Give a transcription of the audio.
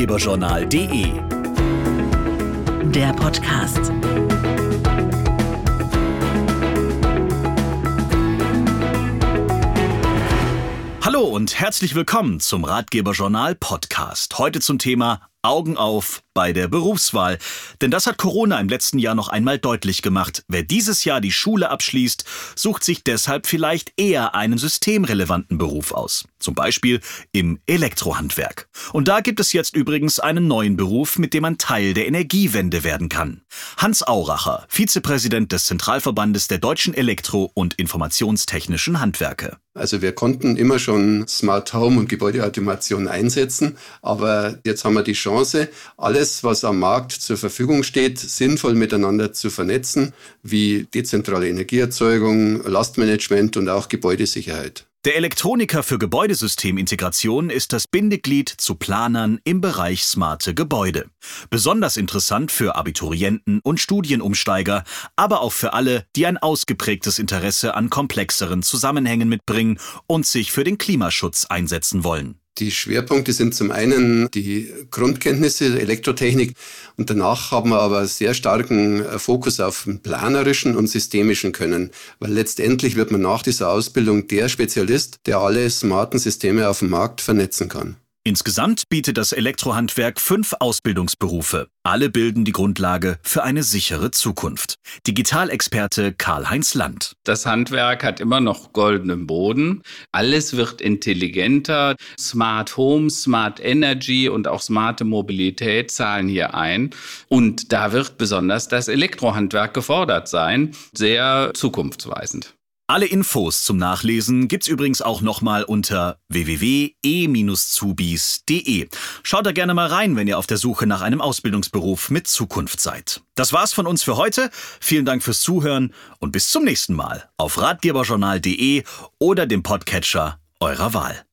ratgeberjournal.de. Der Podcast. Hallo und herzlich willkommen zum Ratgeberjournal Podcast. Heute zum Thema Augen auf bei der Berufswahl. Denn das hat Corona im letzten Jahr noch einmal deutlich gemacht. Wer dieses Jahr die Schule abschließt, sucht sich deshalb vielleicht eher einen systemrelevanten Beruf aus. Zum Beispiel im Elektrohandwerk. Und da gibt es jetzt übrigens einen neuen Beruf, mit dem man Teil der Energiewende werden kann. Hans Auracher, Vizepräsident des Zentralverbandes der deutschen Elektro- und Informationstechnischen Handwerke. Also wir konnten immer schon Smart Home und Gebäudeautomation einsetzen, aber jetzt haben wir die Chance, alles, was am Markt zur Verfügung steht, sinnvoll miteinander zu vernetzen, wie dezentrale Energieerzeugung, Lastmanagement und auch Gebäudesicherheit. Der Elektroniker für Gebäudesystemintegration ist das Bindeglied zu Planern im Bereich smarte Gebäude. Besonders interessant für Abiturienten und Studienumsteiger, aber auch für alle, die ein ausgeprägtes Interesse an komplexeren Zusammenhängen mitbringen und sich für den Klimaschutz einsetzen wollen. Die Schwerpunkte sind zum einen die Grundkenntnisse der Elektrotechnik und danach haben wir aber sehr starken äh, Fokus auf planerischen und systemischen Können, weil letztendlich wird man nach dieser Ausbildung der Spezialist, der alle smarten Systeme auf dem Markt vernetzen kann. Insgesamt bietet das Elektrohandwerk fünf Ausbildungsberufe. Alle bilden die Grundlage für eine sichere Zukunft. Digitalexperte Karl-Heinz Land. Das Handwerk hat immer noch goldenen Boden. Alles wird intelligenter. Smart Home, Smart Energy und auch smarte Mobilität zahlen hier ein. Und da wird besonders das Elektrohandwerk gefordert sein. Sehr zukunftsweisend. Alle Infos zum Nachlesen gibt's übrigens auch nochmal unter www.e-zubis.de. Schaut da gerne mal rein, wenn ihr auf der Suche nach einem Ausbildungsberuf mit Zukunft seid. Das war's von uns für heute. Vielen Dank fürs Zuhören und bis zum nächsten Mal auf ratgeberjournal.de oder dem Podcatcher eurer Wahl.